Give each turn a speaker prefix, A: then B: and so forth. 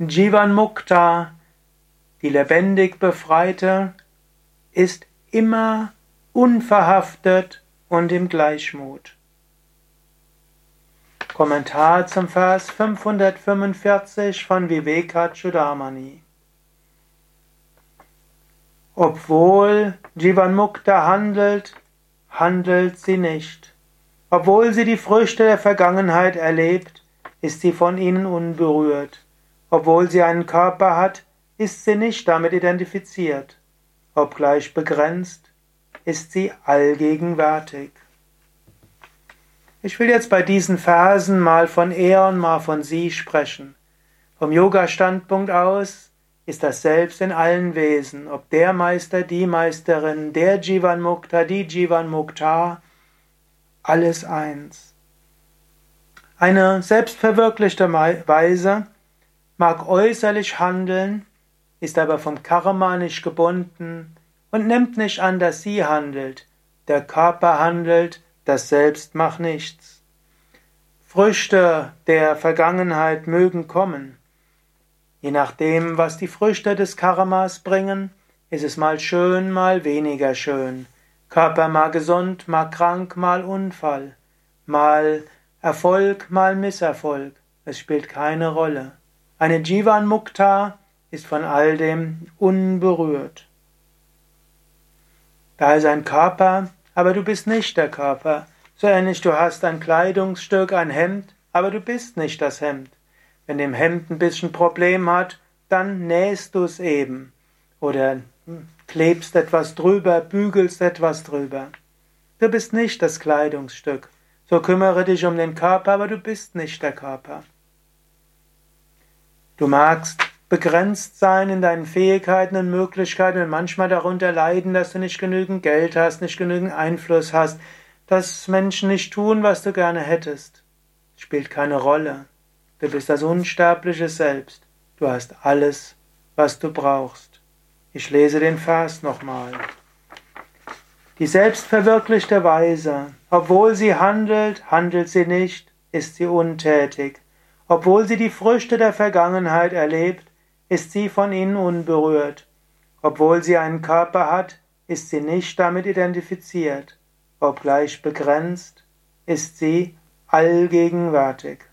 A: Jivan Mukta, die lebendig Befreite, ist immer unverhaftet und im Gleichmut. Kommentar zum Vers 545 von Vivekachudamani. Obwohl Jivan Mukta handelt, handelt sie nicht. Obwohl sie die Früchte der Vergangenheit erlebt, ist sie von ihnen unberührt. Obwohl sie einen Körper hat, ist sie nicht damit identifiziert. Obgleich begrenzt, ist sie allgegenwärtig. Ich will jetzt bei diesen Versen mal von er und mal von sie sprechen. Vom Yoga-Standpunkt aus ist das Selbst in allen Wesen, ob der Meister, die Meisterin, der Jivan Mukta, die Jivan Mukta, alles eins. Eine selbstverwirklichte Weise mag äußerlich handeln, ist aber vom Karma nicht gebunden und nimmt nicht an, dass sie handelt. Der Körper handelt, das Selbst macht nichts. Früchte der Vergangenheit mögen kommen. Je nachdem, was die Früchte des Karmas bringen, ist es mal schön, mal weniger schön. Körper mal gesund, mal krank, mal Unfall, mal Erfolg, mal Misserfolg. Es spielt keine Rolle. Eine Jivan Mukta ist von all dem unberührt. Da ist ein Körper, aber du bist nicht der Körper. So ähnlich, du hast ein Kleidungsstück, ein Hemd, aber du bist nicht das Hemd. Wenn dem Hemd ein bisschen Problem hat, dann nähst du es eben. Oder klebst etwas drüber, bügelst etwas drüber. Du bist nicht das Kleidungsstück. So kümmere dich um den Körper, aber du bist nicht der Körper. Du magst begrenzt sein in deinen Fähigkeiten und Möglichkeiten und manchmal darunter leiden, dass du nicht genügend Geld hast, nicht genügend Einfluss hast, dass Menschen nicht tun, was du gerne hättest. Spielt keine Rolle. Du bist das unsterbliche Selbst. Du hast alles, was du brauchst. Ich lese den Vers nochmal. Die selbstverwirklichte Weise, obwohl sie handelt, handelt sie nicht, ist sie untätig. Obwohl sie die Früchte der Vergangenheit erlebt, ist sie von ihnen unberührt. Obwohl sie einen Körper hat, ist sie nicht damit identifiziert. Obgleich begrenzt, ist sie allgegenwärtig.